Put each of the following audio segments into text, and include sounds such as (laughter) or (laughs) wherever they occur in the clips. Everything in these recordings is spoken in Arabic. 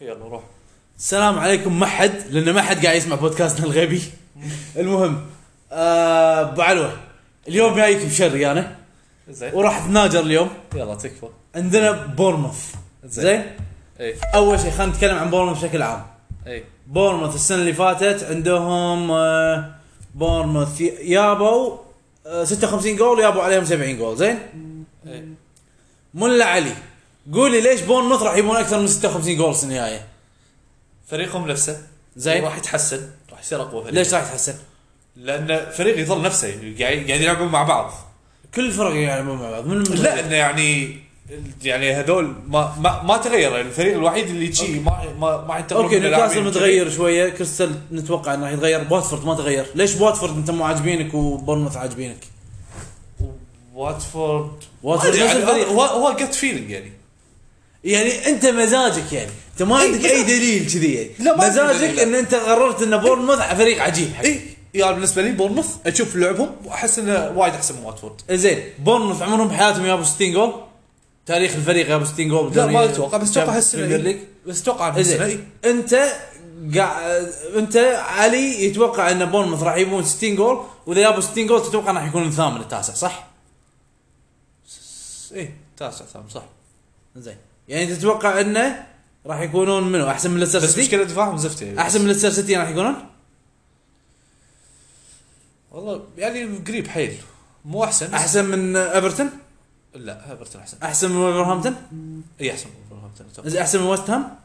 يلا روح. السلام عليكم ما حد لأن ما حد قاعد يسمع بودكاستنا الغبي. (laughs) المهم آه، أبو علوة اليوم جايك بشري أنا. زين. وراح أتناجر اليوم. يلا تكفى. عندنا بورنموث زين. زين؟ اي أول شيء خلينا نتكلم عن بورنموث بشكل عام. اي بورنموث السنة اللي فاتت عندهم آه، بورنموث يابوا آه، 56 جول ويابوا عليهم 70 جول. زين؟ اي ملا علي. قول لي ليش بورنموث راح يبون أكثر من 56 جول السنة الجايه فريقهم نفسه. زين. راح يتحسن. راح يصير أقوى فريق. ليش راح يتحسن؟ لأن فريق يظل نفسه. قاعد قاعد يلعبون مع بعض. كل الفرق يلعبون مع بعض. من لا انه يعني يعني هذول ما ما, ما تغير. الفريق الوحيد اللي شي ما ما ما okay نيوكاسل متغير شوية. كريستال نتوقع إنه راح يتغير. واتفورد ما تغير. ليش واتفورد أنت مو عاجبينك وبورنموث عاجبينك؟ واتفورد واتفورد نفس يعني الفريق. هو هو gut feeling يعني. يعني انت مزاجك يعني. انت ما عندك أي دليل كذي يعني. لا، ما مزاجك. إن أنت قررت إن بورنموث فريق عجيب. حق اي يعني بالنسبة لي بورنموث أشوف لعبهم وأحس إنه وايد أحسن من واتفورد. زين بورنموث عمرهم بحياتهم يابوا 60 جول؟ تاريخ الفريق يابوا 60 جول لا ما أتوقع بس أتوقع هالسنه Premier إي. League بس أتوقع هالسنه زين اي أنت قاعد أنت علي يتوقع إن بورنموث راح يبون 60 جول وإذا جابوا 60 جول تتوقع راح يكون الثامن التاسع صح؟ اي تاسع ثامن صح. زين. يعني تتوقع انه راح يكونون منو أحسن من ليستر بس سيتي؟ مشكلة دفاعهم زفت يعني أحسن من ليستر سيتي راح يكونون؟ والله يعني قريب حيل مو أحسن أحسن من إيفرتون؟ لا إيفرتون أحسن أحسن من ولفرهامبتون؟ إي أحسن من ولفرهامبتون. زين أحسن من ويست هام؟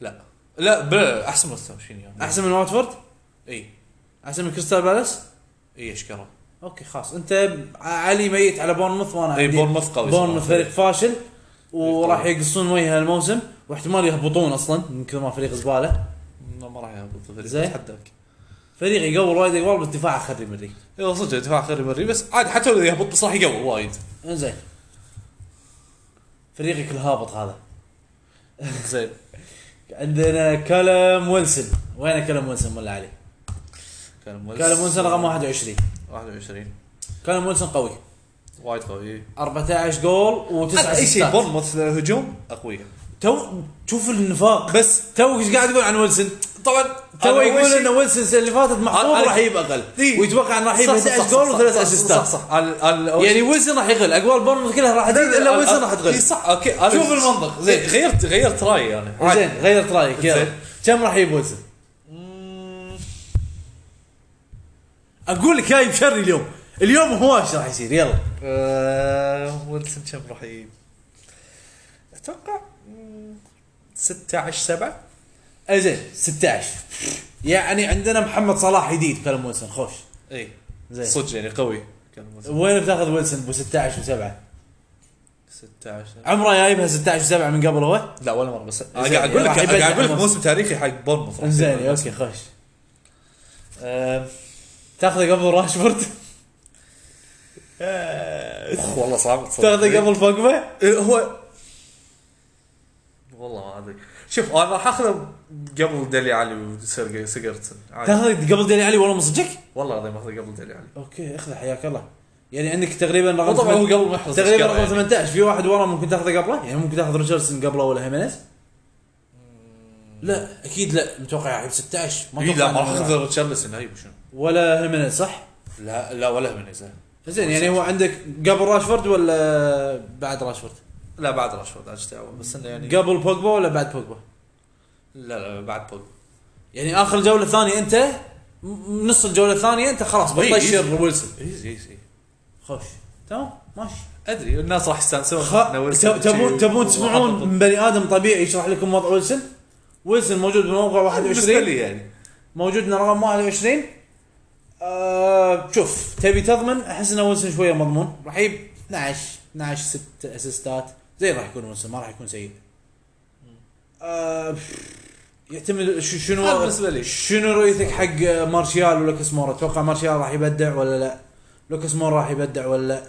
لا لا بلا أحسن من الثلاثين يعني أحسن من واتفورد؟ إي أحسن من كريستال بالاس؟ إي اشكره okay خلاص أنت علي ميت على بورنموث وأنا إي بورنموث قوي بورنموث. فريق فاشل وراح. يقصون وجه الموسم. واحتمال يهبطون أصلا من كثر ما فريق زبالة. ما ما راح يهبط الفريق زين. اتحداك فريق يقول وايد يقول بس دفاعه خري مري. اي صدق دفاع خري مري بس عادي حتى لو يهبط بس راح يقوي وايد. إنزين. فريقك الهابط هذا. زين. (laughs) عندنا كالم ويلسون. وين كالم ويلسون ولا علي؟ كان مولس كالم ويلسون رقم 21 21 كالم ويلسون قوي. وايد قوي 14 جول وتسع اي شيء بورنموث هجوم اقوياء تو شوف النفاق. بس تو إيش قاعد يقول عن ويلسون؟ طبعا تو يقول إن ويلسون السنة اللي فاتت محفوظ أنا- راح يجيب أقل. ويتوقع انه راح يجيب صح، صح، 11 صح، جول وثلاث أسيستات. صح صح. يعني ويلسون راح يقل. أجوال بورنموث كلها راح تزيد إلا ويلسون راح تقل صح okay شوف المنطق، زين. غيرت غيرت رأيي أنا عادي. زين غيرت رأيك. يلا. كم راح يجيب ويلسون؟ أقول لك جاي بشري اليوم. اليوم هو إيش راح يصير؟ يلا. آه، ويلسون كم راح يجيب؟ أتوقع مم، 16 7 زين 16 يعني عندنا محمد صلاح جديد كالم ويلسون خوش. إي. زين. صدق يعني قوي. وين بتاخذ ويلسون؟ ب 16 و7 16 عمره جايبها 16 و7 من قبل هو؟ لا ولا مرة بس قاعد أقول لك قاعد أقول لك. موسم تاريخي حق بورنموث راح زين. okay خوش. آم، تاخذه قبل راشفورد؟ والله صعب. تاخذه قبل بوجبا إيه، هو والله ما أدري. شوف أنا راح أخذه قبل ديلي علي وسيرجي سيجوردسون عادي. تاخذه قبل ديلي علي والله من صدقك؟ والله العظيم أخذه قبل ديلي علي. okay أخذه حياك الله. يعني عندك تقريبا رقم وطبعا هو قبل ما يحصل تقريبا رقم يعني. 18 في واحد ورا ممكن تاخذه قبله؟ يعني ممكن تاخذ ريتشاردسون قبله ولا هيمينيز لا أكيد لا. متوقع يجيب 16 ما إيه، لا ما راح اخذ ريتشاردسون هاي شنو ولا هيمينيز صح؟ لا لا ولا من زين يعني هو عندك قبل راشفورد ولا بعد راشفورد؟ لا بعد راشفورد اجتاوى بس إنه يعني قبل بوجبا ولا بعد بوجبا؟ لا لا بعد بوجبا يعني آخر جولة ثانية أنت نص الجولة الثانية أنت خلاص إي، بتطشر إي. ويلسون. easy easy خوش. تمام؟ ماشي. أدري الناس راح يستانسون تبون تبون تسمعون من بني آدم طبيعي يشرح لكم وضع ويلسون؟ ويلسون موجود بموقع بالنسبة 21 لي يعني. موجود لنا رقم 21 آه شوف تبي تضمن؟ أحس ان ويلسون شوية مضمون. راح يجيب 12 12 ست اسيستات زي راح يكون ويلسون ما راح يكون سيء. آه يعتمد شنو أنا بالنسبة لي. شنو رؤيتك حق مارشال ولوكاس مورا؟ أتوقع مارشال راح يبدع ولا لا؟ لوكاس مورا راح يبدع ولا لا؟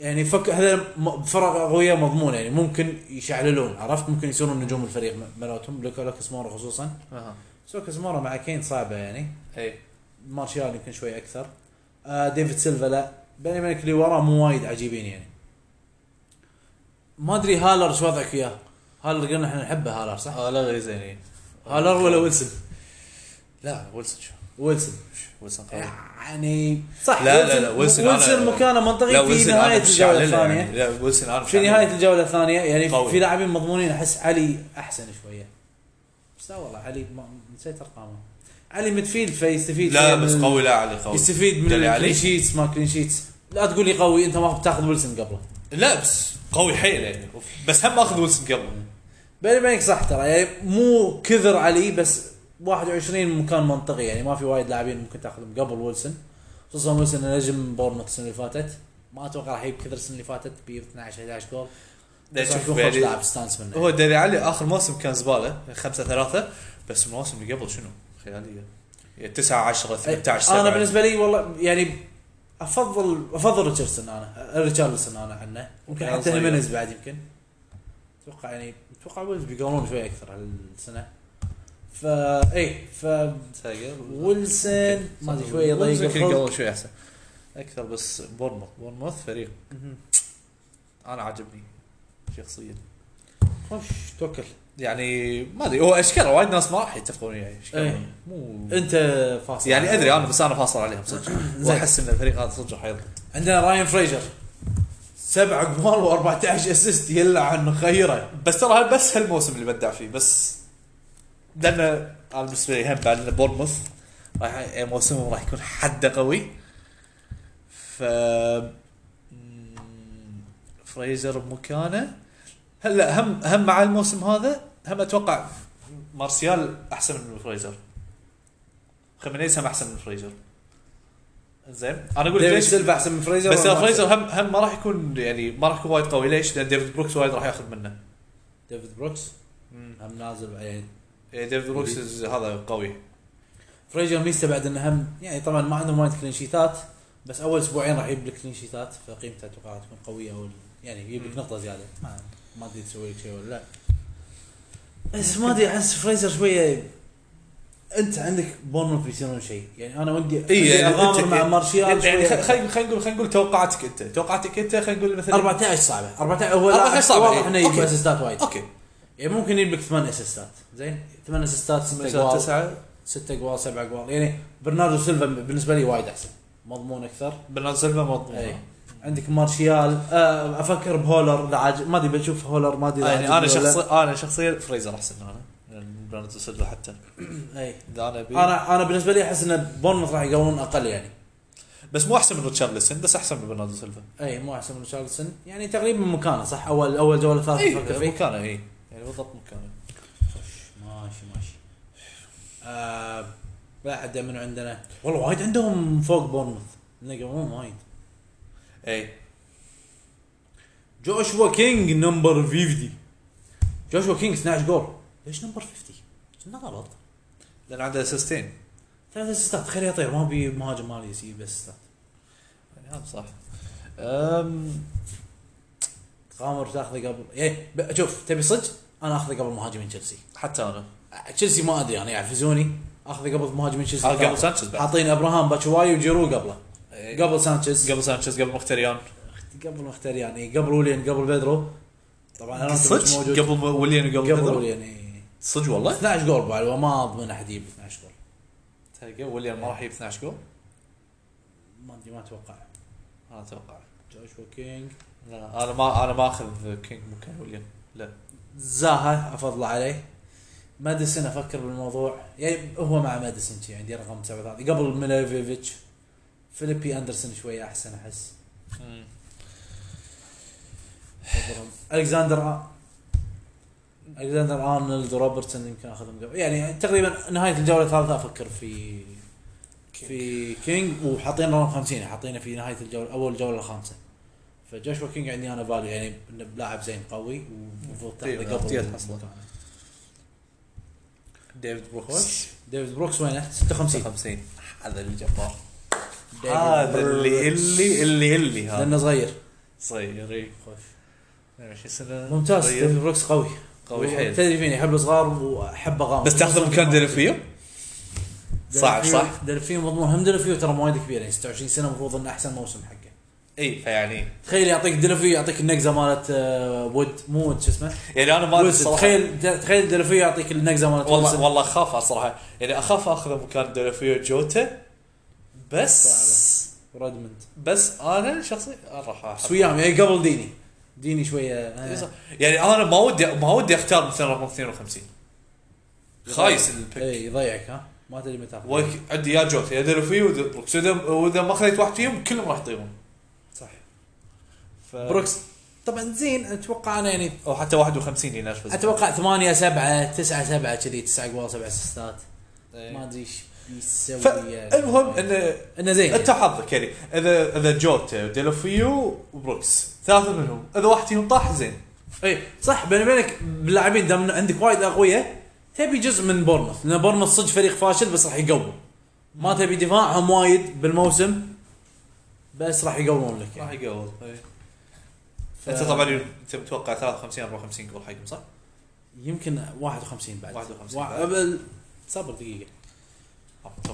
يعني فك هذا فرق قوية مضمون يعني ممكن يشعللون عرفت؟ ممكن يصيرون نجوم الفريق مالتهم لوكا- لوكاس مورا خصوصا. أها. بس لوكاس مورا مع كين صعبة يعني. اي مارشال يمكن شوي أكثر. آه ديفيد سيلفا لا. بيني وبينك اللي وراه مو وايد عجيبين يعني. ما أدري هالر شو وضعك وياه هالر قلنا إحنا نحبه هالر صح؟ لا غير زين إيه. هالر ولا ويلسون؟ لا ويلسون شو؟ ويلسون. ويلسون قوي. يعني صح لا لا لا ويلسون ويلسون مكانه منطقي في نهاية الجولة الثانية. يعني. لا ويلسون أنا مش في نهاية الجولة الثانية يعني قوي. في لاعبين مضمونين أحس علي أحسن شوية. بس لا والله علي ما نسيت أرقامه. علي midfield فيستفيد. لا بس قوي لا علي قوي. يستفيد من؟ ال clean sheets ما clean sheets. لا تقول لي قوي انت ما بتاخذ ويلسون قبله. لا بس قوي حيل يعني. بس هم أخذ ويلسون قبل بيني وبينك صح ترى يعني مو كثر علي بس 21 مكان منطقي يعني. ما في وايد لاعبين ممكن تاخذهم قبل ويلسون. خصوصا ويلسون نجم بورنموث السنة اللي فاتت. ما أتوقع راح يجيب كثر السنة اللي فاتت ب 12 11 جول. يعني لاعب منه هو ديلي علي آخر موسم كان زبالة 5 3 بس الموسم اللي قبل شنو؟ خياليه يعني 9 10 18 7 أنا بالنسبة لي والله يعني أفضل أفضل ريتشارليسون أنا ريتشارليسون أنا عنه. ممكن حتى. خيمينيز بعد يمكن. أتوقع يعني أتوقع ويلز بيقولون شوي أكثر هالسنه فا اي ف ويلسون ما أدري شوي يضيق يمكن شوي أحسن. أكثر بس بورنموث بورنموث فريق. أنا عجبني شخصيا. خوش توكل. يعني ما أدري هو اشكره وايد ناس ما راح يتفقون وياي اشكره إيه. مو أنت فاصل يعني أدري أنا بس أنا فاصل عليهم صدق. (clears throat) وأحس إن الفريق هذا صدق راح يضبط. عندنا راين فريزر. سبع اجوال و14 assist يلعن خيره. بس ترى بس هالموسم اللي بدع فيه بس لأن أنا بالنسبة لي هم بعد إن بورنموث راح يعني موسمهم راح يكون حده قوي. ف فريزر بمكانه هلا هم هم مع الموسم هذا هم أتوقع مارشيال أحسن من فريزر. خيمينيز هم أحسن من فريزر. زين أنا أقول ليش؟ سيلفا أحسن من فريزر بس فريزر؟ هم هم ما راح يكون يعني ما راح يكون وايد قوي. ليش؟ لأن ديفيد بروكس وايد راح ياخذ منه. ديفيد بروكس؟ هم نازل يعني إيه، ديفيد بروكس هذا قوي. فريزر ميزته بعد إنه هم يعني طبعا ما عندهم وايد clean sheet ات بس أول أسبوعين راح يجيب لك clean sheet ات فقيمته أتوقع راح تكون قوية أو يعني يجيب لك. نقطة زيادة. ما ما ادري تسوي لك شيء ولا لا. بس ما ادري أحس فريزر شوية أنت عندك بورنموث بيصيرون شيء. يعني أنا ودي اي يعني أغامر أنت- مع مارشيال يعني شوية. خلينا خلينا نقول خلينا نقول توقعاتك أنت. توقعاتك أنت خلينا نقول مثلا 14 صعبة. 14 هو 14 لاعب صعبة، واضح إيه. إنه يجيب. assist ات وايد. okay. يعني ممكن يجيب لك ثمان assist ات. زين؟ ثمان assist ات ست اجوال تسعة. ست اجوال سبع اجوال يعني برناردو سيلفا بالنسبة لي وايد أحسن. مضمون أكثر. برناردو سيلفا مضمون. عندك مارشيال آه أفكر بهالر لا عاج... ما أدري بشوف هالر ما أدري يعني أنا شخصيا أنا شخصيا فريزر أحسن أنا يعني برناردو سيلفا حتى. (clears throat) لا. اي أنا ابي أنا أنا بالنسبة لي أحس إن بورنموث راح يقولون أقل يعني. بس مو أحسن من ريتشارليسون بس أحسن من برناردو سيلفا. اي مو أحسن من ريتشارليسون يعني تقريبا مكانه صح؟ اول أول جولة ثالثه اي مكانه اي يعني بالضبط مكانه. ماشي ماشي. آه بعد من عندنا؟ والله وايد عندهم فوق بورنموث. يقولون وايد. اي جوشوا كينج number 50 جوشوا كينج 12 جول ليش number 50 كنا غلط لأن عنده assist ين ثلاث assist ات خليه يطير ما بي مهاجم مالي يجيب assist ات يعني هذا صح. أم... تغامر تاخذه قبل إيه شوف تبي صدق؟ أنا أخذه قبل مهاجمين تشيلسي حتى أنا. تشيلسي ما أدري أنا يعفزوني أخذه قبل مهاجمين تشيلسي قبل سانشيز حاطين إبراهام باتشواي وجيرو قبله. قبل سانشيز. قبل سانشيز قبل مختاريان. قبل مختاريان إيه، قبل ويليان قبل بيدرو طبعا أنا صدق؟ موجود. قبل ويليان وقبل قبل بيدرو؟ ويليان إيه. صدق والله؟ 12 جول بعد وما اضمن أحد يجيب 12 جول. تلقى ويليان ما راح يجيب 12 جول؟ ما أدري ما أتوقع. أنا أتوقع. جوشوا كينج لا أنا ما أنا ما أخذ كينج مكان ويليان لا. زاها أفضل عليه. ماديسون أفكر بالموضوع. يعني هو مع ماديسون عندي رقم 37 قبل ميليفويفيتش فيليبي أندرسون شوي أحسن أحس. ألكساندر ألكساندر أرنولد وروبرتسون يمكن أخذهم قبل. يعني تقريبا نهاية الجولة الثالثة أفكر في في كينج وحاطين رقم 50 حاطينه في نهاية الجولة أول جولة الخامسة. فجوشوا كينج عندي أنا value يعني انه لاعب زين قوي ومفروض تاخذه طيب، قبل. ديفيد بروكس؟ ديفيد بروكس وينه 56 50 هذا الجبار هذا اللي. اللي اللي اللي هذا لأنه صغير. صغير إي خوش. 22 سنه ممتاز. ديفيد بروكس قوي. قوي حيل. تدري فيني احب الصغار واحب اغامر بس تأخذ مكان ديلوفيو صعب ديلوفيو- صح؟ ديلوفيو مضمون. هم ديلوفيو ترى مو وايد كبير يعني 26 سنة المفروض إنه أحسن موسم حقه. إي فيعني تخيل يعطيك ديلوفيو يعطيك النقزة مالت وود مو وود شو اسمه؟ يعني أنا ما. الصراحه تخيل تخيل دلفي يعطيك النقزة مالت والله. والله أخاف صراحة يعني أخاف أخذ مكان دلافيو جوتا. بس رودموند. بس أنا شخصيا راح بس وياهم يعني قبل ديني. ديني شوية آه. يعني أنا ما ودي ما ودي اختار مثلا رقم 52 خايس ال pick اي يضيعك ها؟ ما تدري متى. عندي يا جوتا يا دلافيو ويا بروكس واذا ما خليت واحد فيهم كلهم راح يطيرون. صح. ف... بروكس طبعا زين أتوقع أنا يعني أو حتى 51 ينرفز أتوقع 8 7 9 7 كذي 9 قوال 7 أسيستات. إيه. ما أدري إيش. يعني. المهم انه إنه زين انت حظك يعني إذا إذا جوتا وديلوفيو وبروكس ثلاثة منهم. إذا واحد فيهم طاح زين. اي صح. بيني وبينك باللاعبين دام عندك وايد أقوياء تبي جزء من بورنموث. لأن بورنموث صدق فريق فاشل بس راح يقوم. ما تبي دفاعهم وايد بالموسم بس راح يقومون لك راح يعني. يقول إيه. ف- أنت طبعا انت متوقع 53 54 جول حقهم صح؟ يمكن 51 بعد. 51 وا- بعد. قبل صبر دقيقة.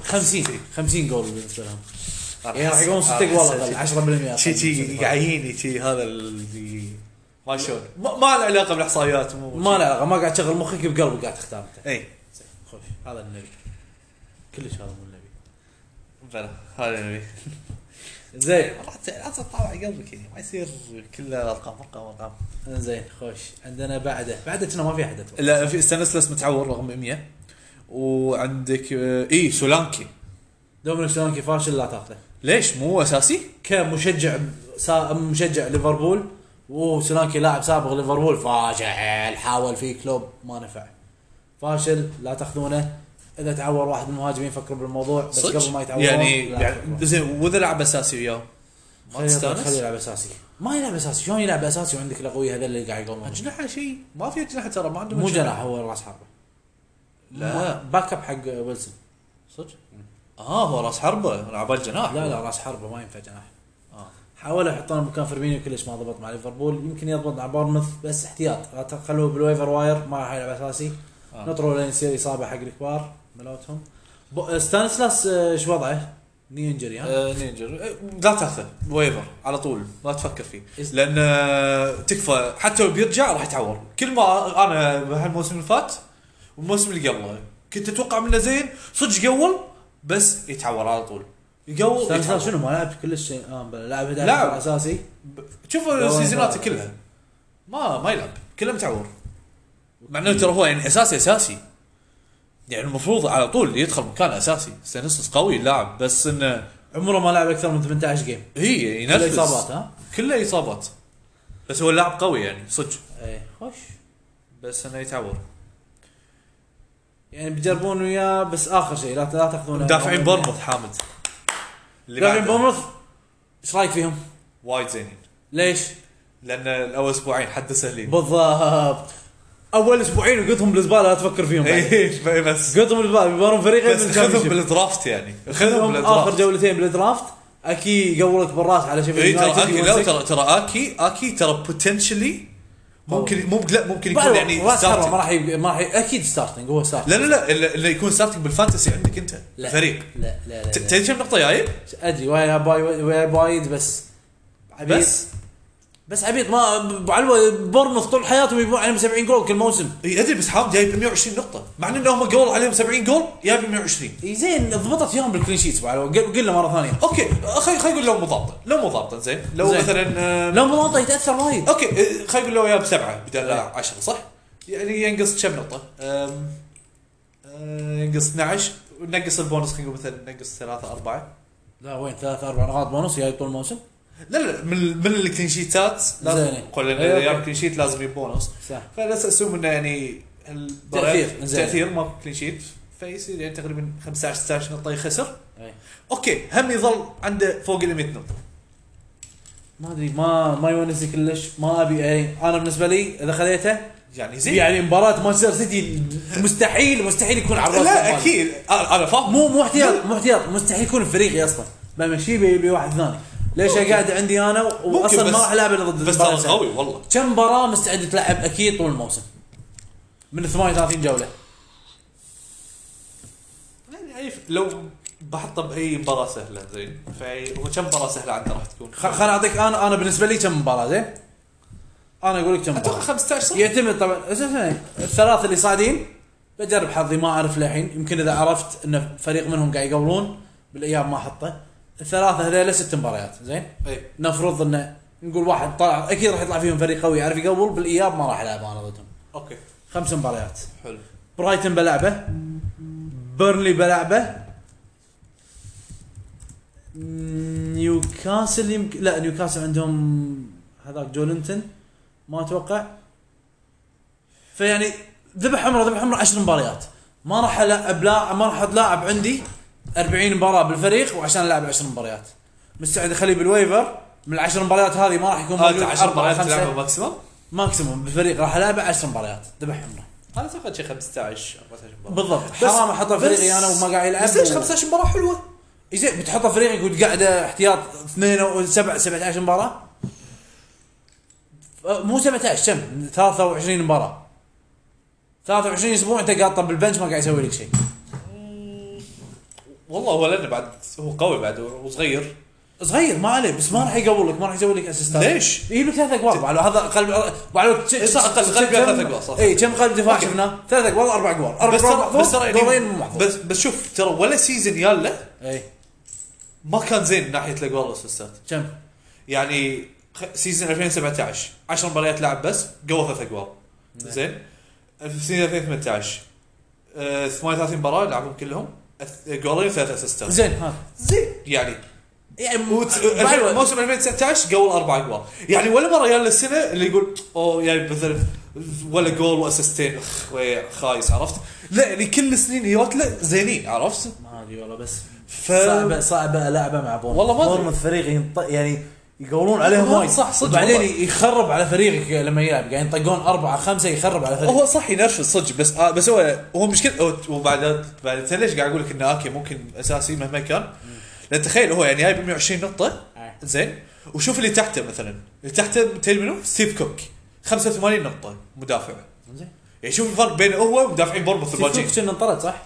50 60. 50 جول بالنسبة لهم. يعني راح أحس- يقومون 6 أنا جوال أحس أقل 10% شي شي قاعدين شي هذا اللي ما شلون. ما له علاقة بالإحصائيات مو ما له علاقة ما قاعد تشغل مخك بقلبك قاعد تختار أنت. إي. خوش. هذا اللي نبي. كلش هذا مو اللي نبي. بلى هذا اللي زين. لا تطلع قلبك يعني ما يصير كله ارقام أرقام أرقام. زين خوش. عندنا بعده. بعده كنا ما في أحد. لا في ستانسلس متعور رقم 100 وعندك آه، اي سولانكي. دومينيك سولانكي فاشل لا تاخذه. ليش؟ مو أساسي؟ كمشجع سا... مشجع ليفربول وسولانكي لاعب سابق ليفربول فاشل حاول فيه كلوب ما نفع. فاشل لا تاخذونه. إذا تعور واحد من المهاجمين فكروا بالموضوع بس صدق؟ قبل ما يتعورون يعني يعني. زين وإذا لعب أساسي وياه؟ ما خليه خليه تستانس؟ يلعب أساسي. ما يلعب أساسي. شلون يلعب أساسي وعندك الاقوياء هذول اللي قاعد يقولون أجنحة شيء ما في أجنحة ترى ما عندهم مو. جناح هو راس حربة. لا. back up حق ويلسون. صدق؟ آه هو راس حربة. أنا عبال جناح. لا لا راس حربة ما ينفع جناح. آه. حاولوا يحطونه مكان فيرمينيو كلش ما ضبط مع ليفربول. يمكن يضبط مع بورنموث بس احتياط. لا تخلوه بال waiver wire ما راح يلعب أساسي. آه. نطروا لين يصير إصابة حق الكبار ملوتهم. ب- ستانسلاس آه، شو وضعه؟ knee injury ها؟ آه knee injury آه، لا تاخذه. waiver على طول. لا تفكر فيه. لأن آه، تكفى. حتى لو بيرجع راح يتعور. كل ما أنا هالموسم اللي فات والموسم اللي قبله كنت أتوقع منه زين صدق قول بس يتعور على طول. يقول يتعور. شنو؟ ما لعب كلش شيء بلى، لعب 11 لعب. اساسي شوف لا. كلها. ما ما يلعب. كله متعور. مع إنه ترى هو يعني أساسي أساسي. يعني المفروض على طول يدخل مكان أساسي. ستانسلس قوي اللاعب بس إنه عمره ما لعب أكثر من 18 game هي كله ينفذ. إصابات ها؟ كله إصابات. بس هو اللاعب قوي يعني صدق. إيه خوش. بس إنه يتعور. يعني بيجربون وياه بس آخر شيء لا لا تأخذونه. مدافعين بورنموث حامد. اللي مدافعين بعده. بورنموث؟ إيش رأيك فيهم؟ وايد زينين. ليش؟ لأن الأول أسبوعين حد سهلين. بالضبط. أول أسبوعين وقطهم بالزبالة لا تفكر فيهم. اي بس. قطهم بالزبالة بيبارون فريقين بس خذهم. بال draft يعني. خذهم خذهم آخر بال draft جولتين بال draft. أكي يقولك بالراس على شيفيلد اي ترى أكي لا. ترى ترى أكي أكي ترى potentially ممكن مو لا ممكن يكون يعني راس حربة ما. راح ما راح أكيد starting هو starting لا لا لا اللي يكون starting بال fantasy عندك أنت لا. فريق لا لا لا. تدري كم نقطه جايب؟ أدري ويا باي ويا بايد بس عبيد بس بس عبيد ما أبو علوة بورنموث طول حياتهم يبون عليهم 70 جول كل موسم. إي أدري بس حام جايب 120 نقطة. مع إن هم جول عليهم 70 جول جايب 120 إي زين ضبطت فيهم بالكلين شيت أبو علوة. قل له مرة ثانية. أوكي خلينا خلينا نقول لو مو ضابطه لو مو ضابطه زين. لو زين. مثلا آه، لو مضاطه يتأثر وايد. أوكي آه، خلينا نقول لو جاب سبعة بدل 10 صح؟ يعني ينقص كم نقطة؟ آه، ينقص 12 ونقص البونص خلينا نقول مثلا نقص ثلاثة أربعة. لا وين؟ ثلاث أربع نقاط بونص جاي طول الموسم. لا لا من من ال clean sheet ات لازم زين. قول إيه، أوكي. اذا clean sheet لازم يجيب بونص صح فلا assume إنه يعني. تاثير ما clean sheet فيصير يعني تقريبا 15 16 نقطة يخسر أي. أوكي هم يظل عنده فوق ال 100 نقطة ما أدري ما ما يونسني كلش ما أبي يعني أنا بالنسبة لي إذا خذيته يعني زين يعني مباراة مانشستر سيتي مستحيل مستحيل يكون على الراس لا. أكيد أنا فاهم مو مو احتياط مو احتياط مستحيل يكون فريقي أصلا بمشيه بي- بواحد ثاني ليش. قاعد عندي أنا واصلا ما راح ألعب ضد بس ترى. قوي والله. كم مباراة مستعد تلعب أكيد طول الموسم؟ من 38 جولة. يعني ف- لو بحطه بأي مباراة سهلة زين. فهي هو كم مباراة سهلة عنده راح تكون؟ خليني اعطيك أنا أنا بالنسبة لي كم مباراة زين؟ أنا أقول لك كم أتوقع مباراة. 15 صح؟ يعتمد طبعا أساسا الثلاث اللي صاعدين بجرب حظي ما أعرف للحين. يمكن إذا عرفت إن فريق منهم قاعد يقولون بالاياب ما احطه الثلاثه هذول ست مباريات زين؟ إي. نفرض انه نقول واحد طلع أكيد راح يطلع فيهم فريق قوي يعرف يقول بالإياب ما راح العب أنا ضدهم. أوكي. خمس مباريات. حلو. برايتن بلعبه بيرنلي بلعبه نيوكاسل يمكن لا نيوكاسل عندهم هذاك جولنتن ما أتوقع. فيعني ذبح عمره ذبح عمره 10 مباريات. ما راح العب لاعب ما راح أتلاعب عندي. 40 مباراة بالفريق وعشان العب 10 مباريات. مستعد أخليه بال waiver. من العشر مباريات هذه ما راح يكون موجود. هذا 10 أربعة، مباريات. تلعبها maximum ماكسيموم بالفريق راح العبه 10 مباريات. ذبح عمره. أنا أعتقد شيء 15 14 مباراة. بالضبط. حرام أحطه فريقي أنا وما قاعد يلعب بس ليش و- 15 مباراة حلوة؟ زين بتحطه فريقك وتقعده احتياط اثنين أو سبع 17 مباراة؟ أه، مو 17 كم؟ 23 مباراة. 23 أسبوع أنت قاطه بالبنش ما قاعد يسوي لك شيء. والله هو لأنه بعد هو قوي بعد وصغير صغير ما عليه بس ما راح يقول لك ما راح يسوي لك اسيستات ليش؟ يجيب لك ثلاث اقوال بعد هذا قلب بعد إيه صح، قلب- ثلاث أقوال، صح. اي كم قلب دفاع. شفناه؟ ثلاث اقوال أربع اقوال أربع بس اقوال ترى دورين يعني بس بس شوف ترى ولا season ياله اي ما كان زين من ناحية الاقوال والاسيستات كم؟ يعني season 2017 10 مباريات لعب بس قوى ثلاث اقوال نعم. زين season 2018 آه، 38 مباراة لعبهم كلهم جولين ثلاث أسيستات زين ها زين يعني يعني موسم 2019 قول أربع اقوال يعني ولا مرة يا السنة اللي يقول أوه يعني مثلا ولا جول وأسيستين خايس عرفت؟ لا يعني كل السنين يوت له زينين عرفت؟ ما أدري والله بس ف صعبه صعبة لعبة مع بورنموث والله ما أدري. بورنموث فريق ينط يعني يقولون عليهم آه، وايد. صح، صدق بعدين والله. يخرب على فريقك لما يلعب. قاعد ينطقون أربعة خمسة يخرب على فريقك. هو صح ينرفز صدق بس آه بس هو هو مشكله وبعد بعد ليش قاعد أقول لك إنه أوكي ممكن أساسي مهما كان؟ لأن تخيل هو يعني جايب 120 نقطة آه. زين؟ وشوف اللي تحته مثلا. اللي تحته تدري منو؟ ستيف كوك. 85 نقطة مدافع. زين. يعني شوف الفرق بينه هو ومدافعين بورموث ستيف الباجين كوك كنا انطرد صح؟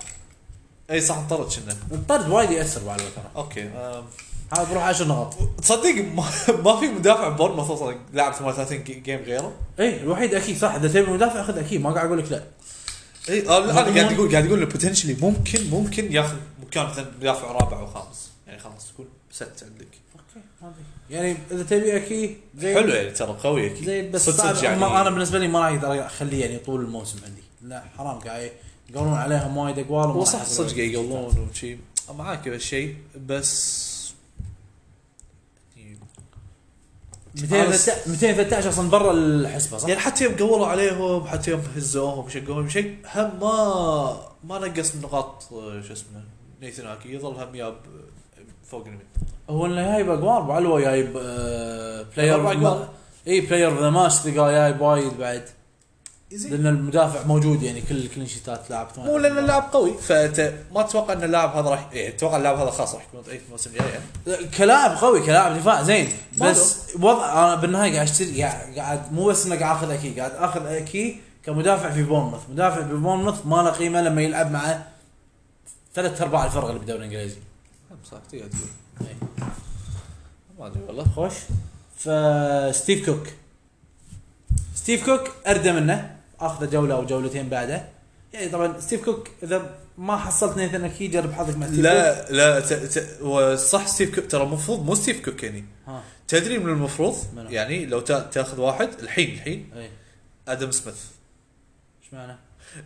إي صح انطرد كنا. الطرد وايد يأثر بعد ترى أوكي آم، هذا بروح 10 نقط تصدق ما, ما في مدافع بورموث أصلا لاعب 38 ga- game غيره؟ اي الوحيد أكيد صح. إذا تبي مدافع خذ أكيد. ما قاعد أقول لك لا. اي أنا. قاعد أقول قاعد أقول potentially ممكن ممكن ياخذ مكان مثلا مدافع رابع أو خامس. يعني خلاص تكون ست عندك. أوكي ما أدري. يعني إذا تبي أكيد زي حلو يعني ترى قوي أكيد. زي بس صدق يعني. أنا بالنسبة لي ما أقدر أخليه يعني طول الموسم عندي. لا حرام قاعد يقولون عليهم وايد أقوال وما هو راح صح يسوي صدق يقولون وشي. معاك بهالشيء بس 213 213 أصلا برا الحسبة صح؟ يعني حتى يوم قولوا عليهم حتى يوم هزوهم وشقوهم شيء هم ما ما نقص من نقاط آه، شو اسمه نيثن اكي يظل هم ياب فوق المين هو إنه جايب اقوال ابو علوه جايب آه بلاير أقوال. إي بلاير ذا ماتش جايب وايد بعد لأن المدافع موجود يعني كل الكلين شيتات لاعب مو لأن اللاعب قوي فأنت ما تتوقع إن اللاعب هذا راح يعني تتوقع اللاعب هذا خلاص راح يكون ضعيف الموسم الجاي يعني. كلاعب قوي كلاعب دفاع زين. بس وضع أنا بالنهاية قاعد اشتري قاعد, قاعد مو بس إنه قاعد أخذ أكي قاعد أخذ أكي كمدافع في بورنموث. مدافع في بورنموث ما له قيمة لما يلعب مع ثلاث أرباع الفرق اللي بالدوري الانجليزي صح تقدر تقول إيه. ما أدري والله. خوش. فستيف كوك. ستيف كوك اردى منه. آخذ جولة أو جولتين بعده. يعني طبعا ستيف كوك إذا ما حصلت نيثن اكي جرب حظك مع ستيف كوك. لا لا ت... ت... هو صح ستيف كوك ترى المفروض مو ستيف كوك يعني. ها. تدري من المفروض؟ منو؟ يعني لو تا... تاخذ واحد الحين الحين. اي آدم سميث. إيش معنى؟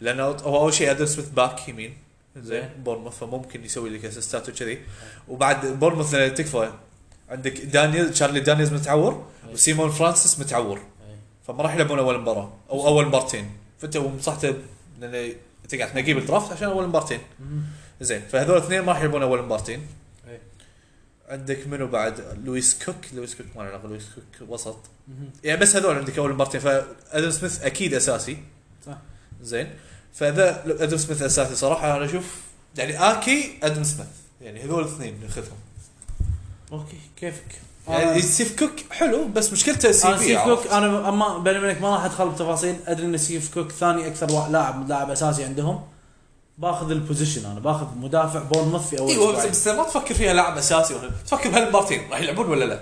لأنه هو أول شيء آدم سميث back يمين. زين زين. بورموث فممكن يسوي لك أسيستات وكذي. وبعد بورموث تكفى. عندك دانيال تشارلي دانييلز متعور أي. وسيمون فرانسيس متعور. فما راح يلعبون أول مباراة أو أول مبارتين. فأنت ومصلحته لأن أنت قاعد تنقيه بال draft عشان أول مبارتين. زين فهذول الاثنين ما راح يلعبون أول مبارتين. اي عندك منو بعد؟ لويس كوك؟ لويس كوك ما له علاقة لويس كوك وسط. يعني بس هذول عندك أول مبارتين. فادم سميث أكيد أساسي. صح. زين. فاذا أدم سميث أساسي صراحة. أنا أشوف يعني آكي أدم سميث. يعني هذول الاثنين ناخذهم. أوكي كيفك؟ يعني آه. ستيف كوك حلو بس مشكلته see أنا في ستيف كوك أنا اما بيني وبينك ما راح أدخل بتفاصيل أدري إن ستيف كوك ثاني أكثر لاعب لاعب أساسي عندهم. باخذ ال position أنا باخذ مدافع بورنموث في أول إيوه. بس, بس ما تفكر فيها لاعب أساسي ولا تفكر بهالمبارتين راح يلعبون ولا لا؟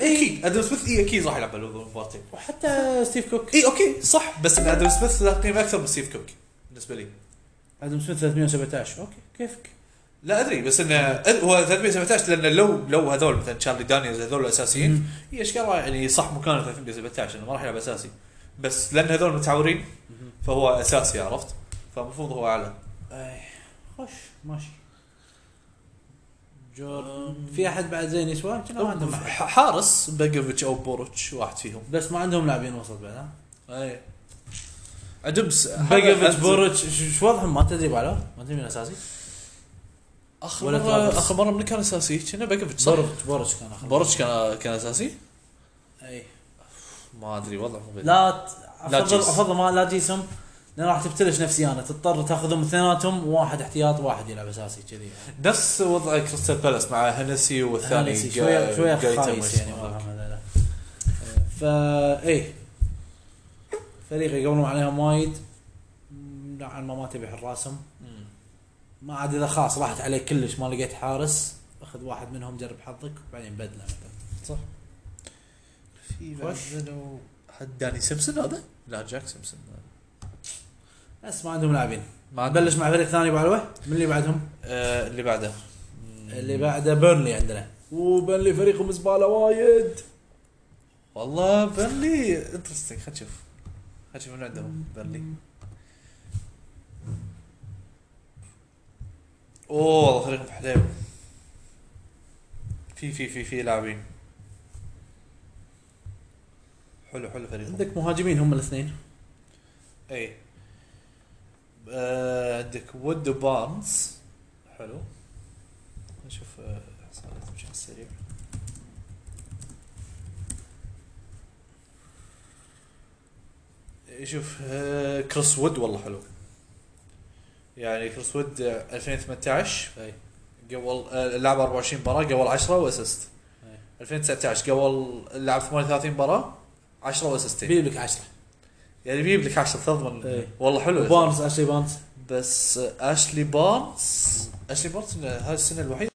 أكيد آدم سميث اي أكيد راح يلعب بهالمبارتين وحتى ستيف كوك. اي أوكي صح بس آدم سميث له قيمه أكثر من ستيف كوك بالنسبة لي. آدم سميث 317 أوكي كيفك؟ لا أدري بس إنه هو 317 لأن لو لو هذول مثلا تشارلي دانيالز هذول الأساسيين هي اشكال يعني صح مكانه 317 إنه ما راح يلعب أساسي بس لأن هذول متعورين فهو أساسي عرفت؟ فالمفروض هو أعلى أي خوش ماشي جور في أحد بعد زين يسوى؟ ما عندهم أحد. حارس بيجوفيتش أو بوروتش واحد فيهم بس ما عندهم لاعبين وسط بعد ها أي عندهم بيجوفيتش بوروتش شو وضعهم ما تدري بعده؟ ما تدري من اساسي؟ آخر ولا مره ترابلس. آخر مرة من كان أساسي كنا بيجوفيتش صح؟ بوروتش بوروتش كان آخر بوروتش كان كان أساسي؟ اي ما أدري وضعهم غير لا ت- لا افضل تجيس. أفضل ما لا تجيسهم لأن راح تبتلش نفسيانا تضطر تأخذهم اثنيناتهم وواحد احتياط وواحد يلعب أساسي كذي نفس وضع كريستال بالاس مع هنسي والثاني هانسي شوية شوية جايتا خايس يعني. وضعهم. فا إيه فريق يقولون عليهم وايد نوعا ما ما تبي حراسهم. ما عاد إذا خلاص راحت عليك كلش ما لقيت حارس أخذ واحد منهم جرب حظك وبعدين بدله مثلا صح. في. بعد منو؟ حد داني سيمسون هذا؟ لا جاك سيمسون. بس ما عندهم لاعبين. ما. نبلش مع فريق ثاني بعلوه من اللي بعدهم؟ آه اللي بعده. اللي بعده بيرنلي عندنا. وبيرنلي فريقهم زباله وايد. والله بيرلي interesting خلينا نشوف. خلينا نشوف من عندهم بيرلي أوه والله فريقهم حليو في في في في لاعبين. حلو حلو فريقهم عندك مهاجمين هم الاثنين. إي. آه عندك وود وبارنز حلو. نشوف آه، احصائياتهم بشكل سريع. شوف آه كريس وود والله حلو. يعني كريس وود آه، 2018 أي. قبل آه، لعب 24 مباراة جاب 10 و assist أي. 2019 جاب لعب 38 مباراة 10 واسيستين بيجيب لك 10 يعني بيجيب لك 10 تضمن. والله حلو. وبارنز أشلي بارنز. بس أشلي بارنز. أشلي بارنز هاي السنة الوحيدة.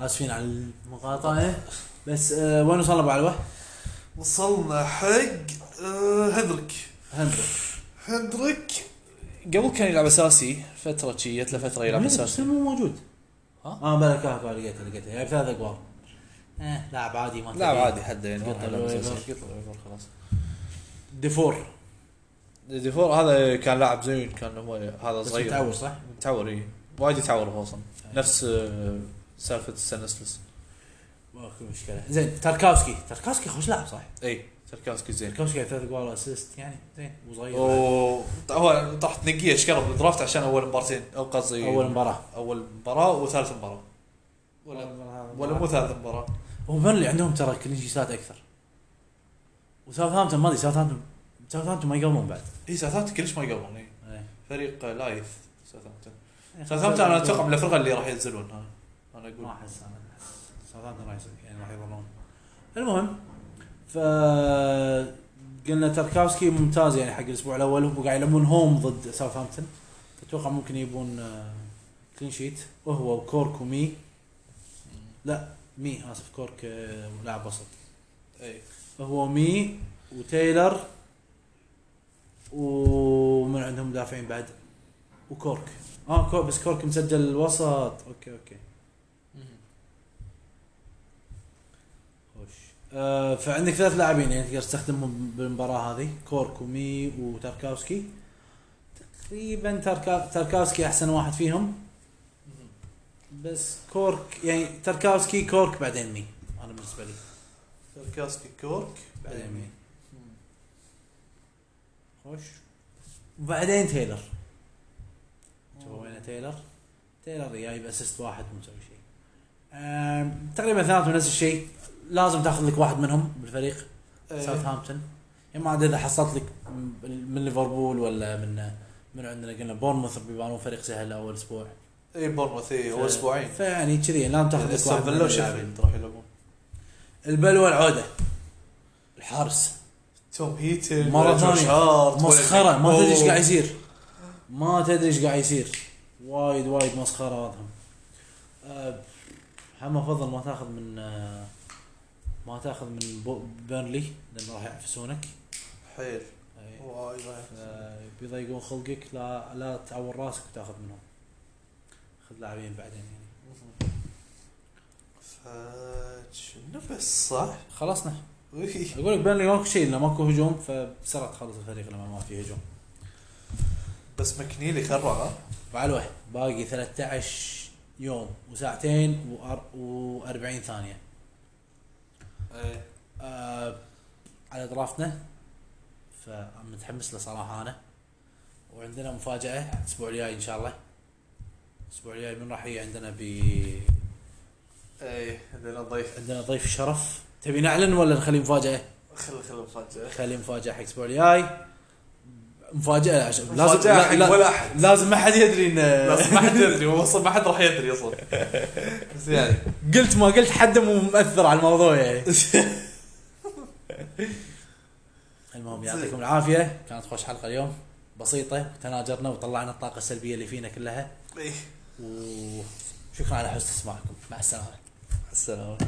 آسفين على المقاطعة. بس آه وين وصلنا أبو علوة؟ وصلنا حق آه هندريك. هندريك. هندريك. قبل كان يلعب أساسي فترة شي جت له فترة يلعب بس أساسي. مو موجود. ها؟ آه بلا كهف لقيته لقيته يعني ثلاث اقوال آه لاعب عادي ما لاعب. عادي حده يعني خلاص. ديفور. ديفور هذا كان لاعب زين كان هو هذا صغير. متعور صح؟ متعور اي وايد يتعور هو أصلا. نفس سالفة السنسلس ماكو مشكلة. زين تاركاوسكي تاركاوسكي خوش لاعب صح؟ إي تركاسكي زين. تاركاوسكي ثلاث اقوال assist يعني زين وصغير هو طاح تنقية كان بال draft عشان أول مبارتين أو قصدي أول مباراة. أول مباراة وثالث مباراة. ولا ولا مو ثالث مباراة. هو بيرنلي عندهم ترى clean sheet ات أكثر. وساوثهامبتون ما أدري ساوثهامبتون ساوثهامبتون ما يقومون بعد. إي ساوثهامبتون كلش ما يقربون إي. فريق لايث ساوثهامبتون. ساوثهامبتون أنا أتوقع من الفرق اللي راح ينزلون أنا أقول ما احس أنا أحس ساوثهامبتون راح يعني راح يظلون المهم ف قلنا تركاوسكي ممتاز يعني حق الأسبوع الأول. وقاعد يلعبون home ضد ساوثهامبتون. أتوقع ممكن يبون آه، clean sheet وهو وكورك ومي. لا مي. آسف كورك آه، لاعب وسط. اي هو مي وتايلر. ومن عندهم مدافعين بعد. وكورك. آه كورك بس كورك مسجل الوسط أوكي أوكي خوش آه فعندك ثلاث لاعبين يعني تقدر تستخدمهم بالمباراة هذه. كورك ومي وتاركاوسكي تقريبا تاركا تاركاوسكي أحسن واحد فيهم. بس كورك يعني تاركاوسكي كورك بعدين مي. أنا بالنسبة لي. تركاسكي كورك بعدين مي. خوش. وبعدين تايلر. شوف وين تايلر. تايلر جايب assist واحد مو مسوي شيء تقريبا ثلاثهم نفس الشيء. لازم تاخذ لك واحد منهم بالفريق إيه. ساوثهامبتون. يعني ما إذا حصلت لك من ليفربول ولا من من عندنا قلنا بورنموث بيبانون فريق سهل أول أسبوع. اي بورنموث اي هو ف- أسبوعين. فيعني كذي لازم تاخذ لك واحد من بلو. شيفيلد راح يلعبون. البلوه العوده الحارس. توم ثانية. هارت ولا مسخرة. ما تدري إيش. قاعد يصير. ما تدري إيش قاعد يصير. وايد وايد مسخرة وضعهم أه هم افضل ما تاخذ من أه ما تاخذ من بيرنلي لأنه راح يعفسونك حيل. أي. وايد بيضيقون خلقك. لا لا تعور راسك وتاخذ منهم. خذ لاعبين بعدين يعني. فشنو بس صح؟ خلصنا. وي. أقول لك بيرنلي ماكو شيء لأنه ماكو هجوم فبسرعة تخلص الفريق لما ما في هجوم. بس مكنيلي خرع ها؟ بعلوه باقي 13 يوم وساعتين و40 ثانية. إيه آه على درافتنا فمتحمس له صراحة أنا. وعندنا مفاجأة الأسبوع الجاي إن شاء الله. الأسبوع الجاي من راح يجي عندنا ب إيه عندنا ضيف. عندنا ضيف شرف. تبي نعلن ولا نخلي مفاجأة؟ خل خل مفاجأة. خلي مفاجأة حق الأسبوع الجاي. مفاجأة عشان لازم مفاجأة لا لا ولا أحد. لازم ما حد يدري ان لازم ما حد يدري. ما حد راح يدري أصلا. (laughs) بس يعني. قلت ما قلت حد مو مؤثر على الموضوع يعني. (laughs) المهم يعطيكم العافية. كانت خوش حلقة اليوم. بسيطة. تناجرنا وطلعنا الطاقة السلبية اللي فينا كلها. إيه. وشكرا على حسن استماعكم. مع السلامة. السلام